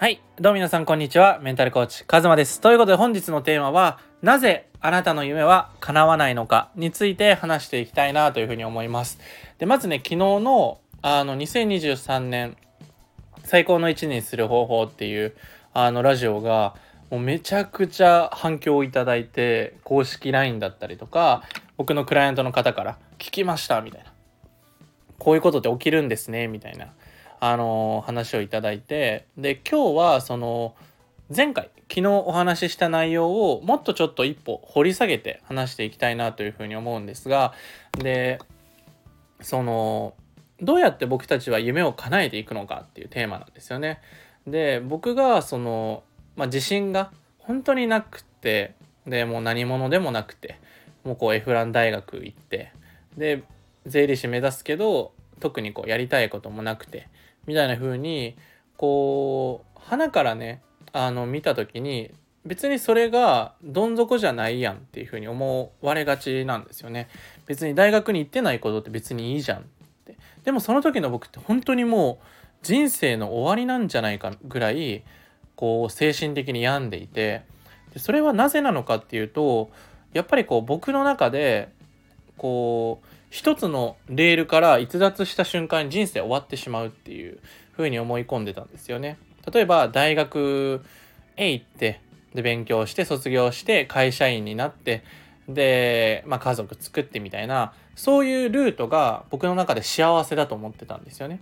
はい。どうも皆さん、こんにちは。メンタルコーチ、カズマです。ということで、本日のテーマは、なぜあなたの夢は叶わないのかについて話していきたいなというふうに思います。で、まずね、昨日の、あの、2023年、最高の1年にする方法っていう、あの、ラジオが、もうめちゃくちゃ反響をいただいて、公式 LINE だったりとか、僕のクライアントの方から、聞きましたみたいな。こういうことって起きるんですねみたいな。あの話をいただいてで今日はその前回昨日お話しした内容をもっとちょっと一歩掘り下げて話していきたいなというふうに思うんですがでそのどうやって僕たちは夢を叶えていくのかっていうテーマなんですよね。で僕がその、まあ、自信が本当になくてでもう何者でもなくてもうこうエフラン大学行ってで税理士目指すけど特にこうやりたいこともなくてみたいな風にこう花からねあの見た時に別にそれがどん底じゃないやんっていう風に思われがちなんですよね。別に大学に行ってないことって別にいいじゃんって。でもその時の僕って本当にもう人生の終わりなんじゃないかぐらいこう精神的に病んでいてそれはなぜなのかっていうとやっぱりこう僕の中でこう一つのレールから逸脱した瞬間に人生終わってしまうっていう風に思い込んでたんですよね。例えば大学へ行ってで勉強して卒業して会社員になってで、まあ、家族作ってみたいなそういうルートが僕の中で幸せだと思ってたんですよね。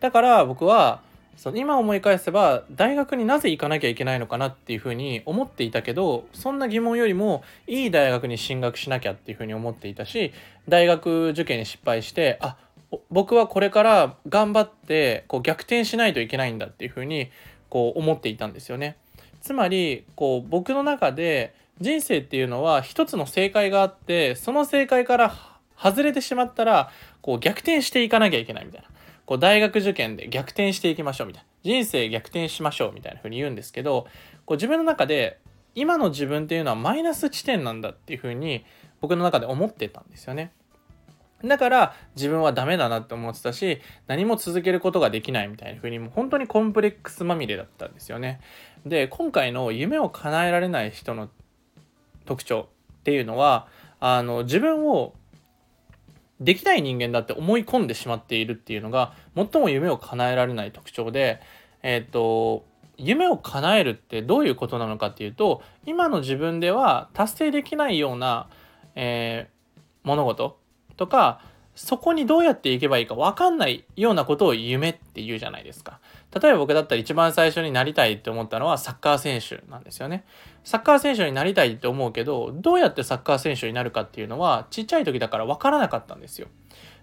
だから僕はその今思い返せば大学になぜ行かなきゃいけないのかなっていうふうに思っていたけどそんな疑問よりもいい大学に進学しなきゃっていうふうに思っていたし大学受験に失敗してあ僕はこれから頑張ってこう逆転しないといけないんだっていうふうにこう思っていたんですよね。つまりこう僕の中で人生っていうのは一つの正解があってその正解から外れてしまったらこう逆転していかなきゃいけないみたいな。こう大学受験で逆転していきましょうみたいな人生逆転しましょうみたいな風に言うんですけどこう自分の中で今の自分っていうのはマイナス地点なんだっていう風に僕の中で思ってたんですよね。だから自分はダメだなって思ってたし何も続けることができないみたいな風にもう本当にコンプレックスまみれだったんですよね。で今回の夢を叶えられない人の特徴っていうのはあの自分をできない人間だって思い込んでしまっているっていうのが最も夢を叶えられない特徴で、えっ、と夢を叶えるってどういうことなのかっていうと今の自分では達成できないような、えー、物事とかそこにどうやっていけばいいか分かんないようなことを夢って言うじゃないですか。例えば僕だったら一番最初になりたいって思ったのはサッカー選手なんですよね。サッカー選手になりたいって思うけど、どうやってサッカー選手になるかっていうのはちっちゃい時だから分からなかったんですよ。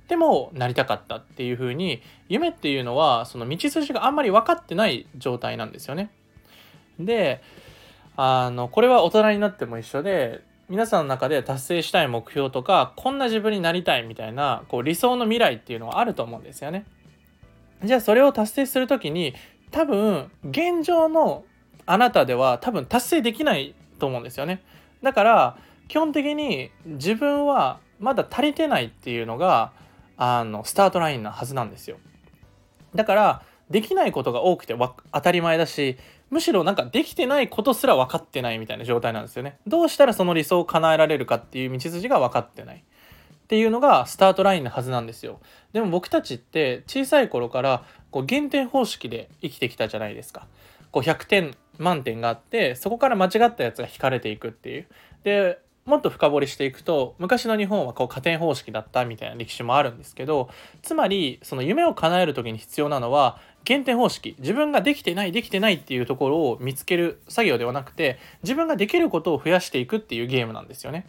でもなりたかったっていうふうに夢っていうのはその道筋があんまり分かってない状態なんですよね。で、あの、これは大人になっても一緒で、皆さんの中で達成したい目標とかこんな自分になりたいみたいなこう理想の未来っていうのはあると思うんですよね。じゃあそれを達成する時に多分現状のあなたでは多分達成できないと思うんですよね。だから基本的に自分はまだ足りてないっていうのがあのスタートラインなはずなんですよ。だからできないことが多くて当たり前だしむしろなんかできてないことすら分かってないみたいな状態なんですよね。どうしたらその理想を叶えられるかっていう道筋が分かってない。っていうのがスタートラインのはずなんですよ。でも僕たちって小さい頃からこう減点方式で生きてきたじゃないですか。こう100点満点があってそこから間違ったやつが引かれていくっていう。でもっと深掘りしていくと昔の日本はこう加点方式だったみたいな歴史もあるんですけどつまりその夢を叶える時に必要なのは減点方式自分ができてないできてないっていうところを見つける作業ではなくて自分ができることを増やしていくっていうゲームなんですよね。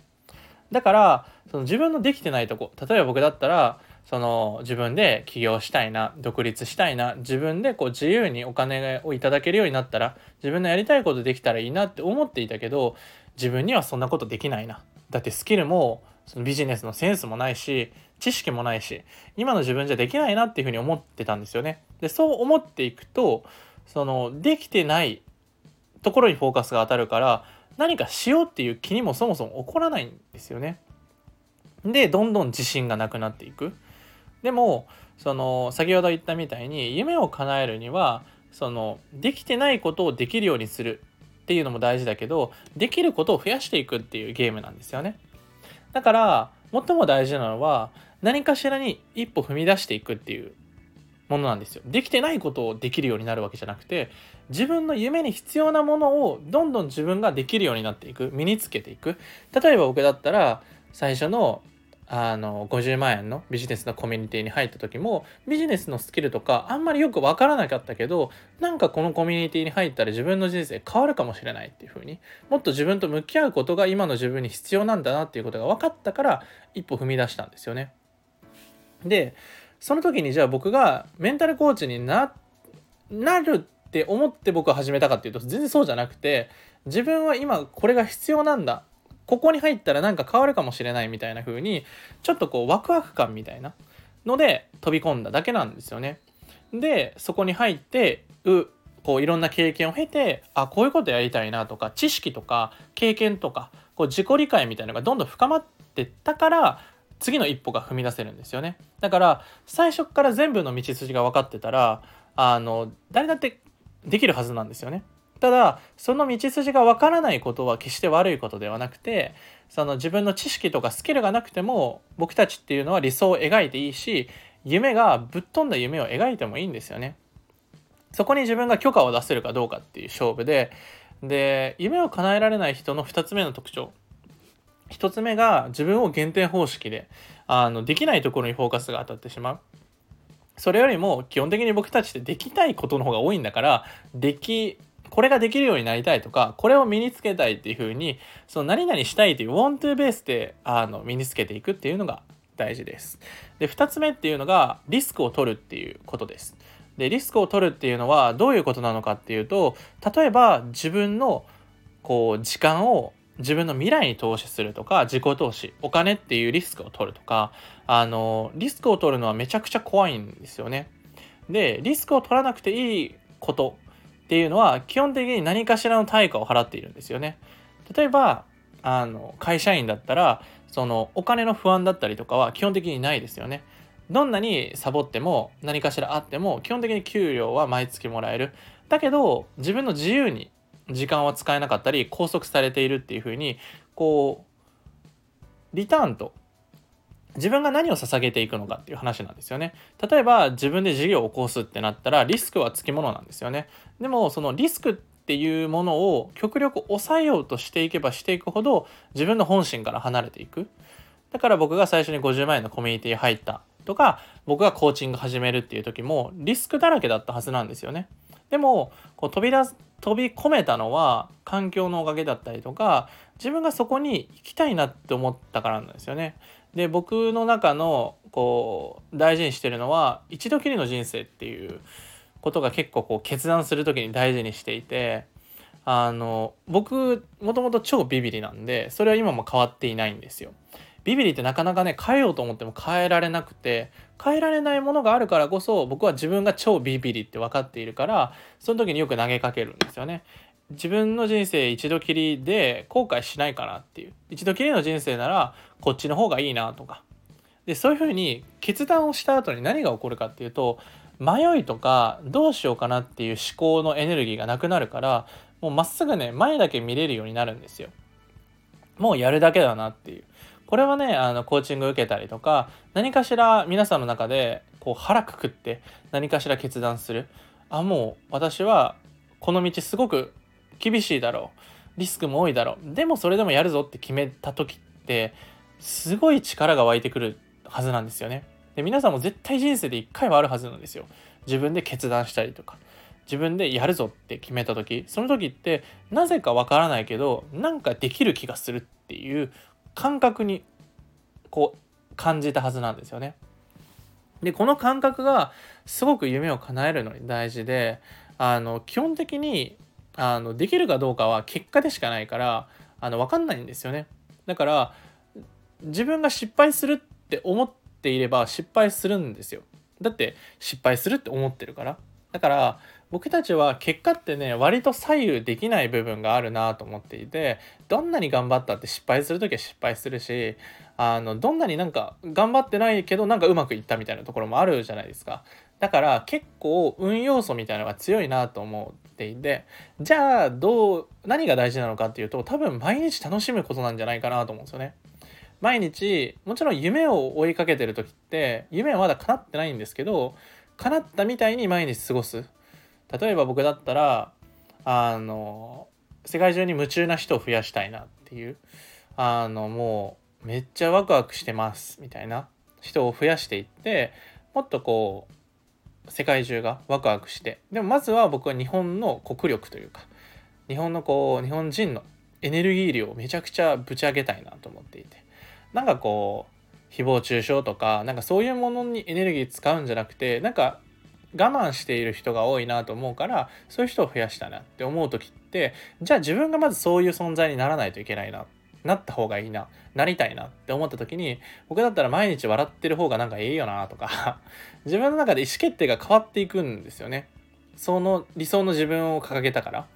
だからその自分のできてないとこ例えば僕だったらその自分で起業したいな独立したいな自分でこう自由にお金をいただけるようになったら自分のやりたいことできたらいいなって思っていたけど自分にはそんなことできないなだってスキルもそのビジネスのセンスもないし知識もないし今の自分じゃできないなっていうふうに思ってたんですよね。でそう思っていくとそのできてないところにフォーカスが当たるから何かしようっていう気にもそもそも起こらないんですよね。でどんどん自信がなくなっていく。でもその先ほど言ったみたいに夢を叶えるにはそのできてないことをできるようにするっていうのも大事だけどできることを増やしていくっていうゲームなんですよねだから最も大事なのは何かしらに一歩踏み出していくっていうものなんですよできてないことをできるようになるわけじゃなくて自分の夢に必要なものをどんどん自分ができるようになっていく身につけていく例えば僕だったら最初のあの50万円のビジネスのコミュニティに入った時もビジネスのスキルとかあんまりよく分からなかったけどなんかこのコミュニティに入ったら自分の人生変わるかもしれないっていう風にもっと自分と向き合うことが今の自分に必要なんだなっていうことが分かったから一歩踏み出したんですよね。でその時にじゃあ僕がメンタルコーチにななるって思って僕は始めたかっていうと全然そうじゃなくて自分は今これが必要なんだここに入ったらなんか変わるかもしれないみたいな風にちょっとこうワクワク感みたいなので飛び込んだだけなんですよね。でそこに入ってうこういろんな経験を経てあこういうことやりたいなとか知識とか経験とかこう自己理解みたいなのがどんどん深まってったから次の一歩が踏み出せるんですよね。だから最初から全部の道筋が分かってたらあの誰だってできるはずなんですよね。ただその道筋が分からないことは決して悪いことではなくてその自分の知識とかスキルがなくても僕たちっていうのは理想を描いていいし夢がぶっ飛んだ夢を描いてもいいんですよね。そこに自分が許可を出せるかどうかっていう勝負でで夢を叶えられない人の2つ目の特徴1つ目が自分を減点方式であのできないところにフォーカスが当たってしまう。それよりも基本的に僕たちってできたいことの方が多いんだからできこれができるようになりたいとか、これを身につけたいっていう風に、その何々したいという want to ベースであの身につけていくっていうのが大事です。で、2つ目っていうのがリスクを取るっていうことです。で、リスクを取るっていうのはどういうことなのかっていうと、例えば自分のこう時間を自分の未来に投資するとか自己投資お金っていうリスクを取るとかあのリスクを取るのはめちゃくちゃ怖いんですよね。でリスクを取らなくていいことっていうのは基本的に何かしらの対価を払っているんですよね。例えばあの会社員だったらそのお金の不安だったりとかは基本的にないですよね。どんなにサボっても何かしらあっても基本的に給料は毎月もらえる。だけど自分の自由に時間は使えなかったり拘束されているっていうふうにこうリターンと自分が何を捧げていくのかっていう話なんですよね。例えば自分で事業を起こすってなったらリスクはつきものなんですよね。でもそのリスクっていうものを極力抑えようとしていけばしていくほど自分の本心から離れていく。だから僕が最初に50万円のコミュニティ入ったとか僕がコーチング始めるっていう時もリスクだらけだったはずなんですよね。でもこう飛び出す飛び込めたのは環境のおかげだったりとか自分がそこに行きたいなって思ったからなんですよね。で僕の中のこう大事にしてるのは一度きりの人生っていうことが結構こう決断する時に大事にしていてあの僕もともと超ビビリなんでそれは今も変わっていないんですよ。ビビリってなかなかね変えようと思っても変えられなくて変えられないものがあるからこそ僕は自分が超ビビリって分かっているからその時によく投げかけるんですよね。自分の人生一度きりで後悔しないかなっていう。一度きりの人生ならこっちの方がいいなとか。でそういうふうに決断をした後に何が起こるかっていうと迷いとかどうしようかなっていう思考のエネルギーがなくなるからもうまっすぐね前だけ見れるようになるんですよ。もうやるだけだなっていう。これはねあのコーチング受けたりとか何かしら皆さんの中でこう腹くくって何かしら決断する。あもう私はこの道すごく厳しいだろう。リスクも多いだろう。でもそれでもやるぞって決めた時ってすごい力が湧いてくるはずなんですよね。で皆さんも絶対人生で一回はあるはずなんですよ。自分で決断したりとか。自分でやるぞって決めた時。その時ってなぜかわからないけどなんかできる気がするっていう感覚にこう感じたはずなんですよね。でこの感覚がすごく夢を叶えるのに大事であの基本的にあのできるかどうかは結果でしかないからあの分かんないんですよね。だから自分が失敗するって思っていれば失敗するんですよ。だって失敗するって思ってるから。だから僕たちは結果ってね割と左右できない部分があるなと思っていてどんなに頑張ったって失敗する時は失敗するしあのどんなになんか頑張ってないけどなんかうまくいったみたいなところもあるじゃないですかだから結構運要素みたいなのが強いなと思っていてじゃあどう何が大事なのかっていうと多分毎日楽しむことなんじゃないかなと思うんですよね。毎日もちろん夢を追いかけてる時って夢はまだ叶ってないんですけど叶ったみたいに毎日過ごす例えば僕だったらあの世界中に夢中な人を増やしたいなっていうあのもうめっちゃワクワクしてますみたいな人を増やしていってもっとこう世界中がワクワクしてでもまずは僕は日本の国力というか日本のこう日本人のエネルギー量をめちゃくちゃぶち上げたいなと思っていてなんかこう誹謗中傷とかなんかそういうものにエネルギー使うんじゃなくてなんか我慢している人が多いなと思うからそういう人を増やしたなって思う時ってじゃあ自分がまずそういう存在にならないといけないななった方がいいななりたいなって思った時に僕だったら毎日笑ってる方がなんかええよなとか 自分の中で意思決定が変わっていくんですよね。その理想の自分を掲げたから。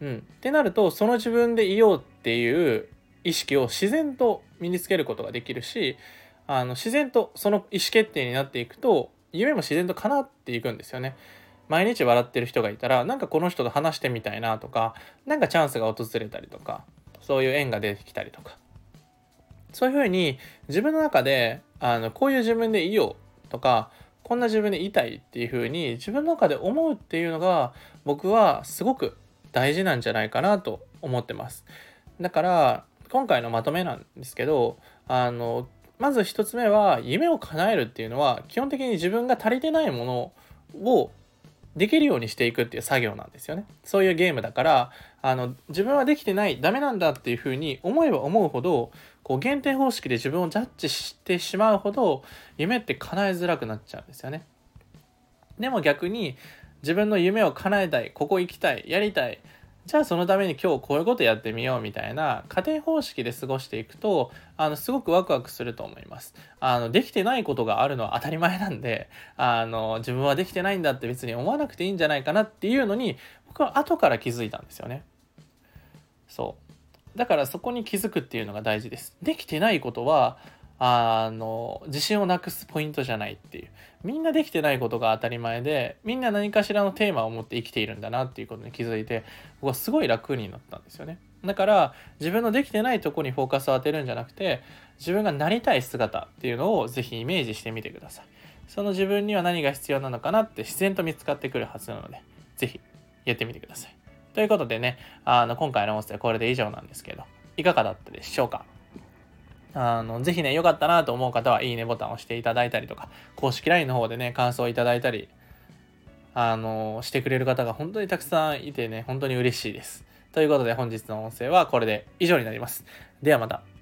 うん。ってなるとその自分でいようっていう意識を自然と身につけることができるしあの自然とその意思決定になっていくと夢も自然と叶っていくんですよね。毎日笑ってる人がいたらなんかこの人と話してみたいなとか何かチャンスが訪れたりとかそういう縁が出てきたりとかそういうふうに自分の中であのこういう自分でいようとかこんな自分でいたいっていうふうに自分の中で思うっていうのが僕はすごく大事なんじゃないかなと思ってます。だから今回のまとめなんですけどあのまず1つ目は夢を叶えるっていうのは基本的に自分が足りてないものをできるようにしていくっていう作業なんですよね。そういうゲームだからあの自分はできてないダメなんだっていうふうに思えば思うほどこう限定方式で自分をジャッジしてしまうほど夢って叶えづらくなっちゃうんですよね。でも逆に自分の夢を叶えたいここ行きたいやりたいじゃあそのために今日こういうことやってみようみたいな家庭方式で過ごしていくとあのすごくワクワクすると思います。あのできてないことがあるのは当たり前なんであの自分はできてないんだって別に思わなくていいんじゃないかなっていうのに僕は後から気づいたんですよね。そうだからそこに気づくっていうのが大事です。できてないことはあの自信をなくすポイントじゃないっていう。みんなできてないことが当たり前でみんな何かしらのテーマを持って生きているんだなっていうことに気づいて僕はすごい楽になったんですよね。だから自分のできてないとこにフォーカスを当てるんじゃなくて自分がなりたい姿っていうのをぜひイメージしてみてくださいその自分には何が必要なのかなって自然と見つかってくるはずなのでぜひやってみてください。ということでねあの今回の音声はこれで以上なんですけどいかがだったでしょうか？あの、ぜひね、良かったなと思う方は、いいねボタンを押していただいたりとか、公式 LINE の方でね、感想をいただいたり、あの、してくれる方が本当にたくさんいてね、本当に嬉しいです。ということで、本日の音声はこれで以上になります。ではまた。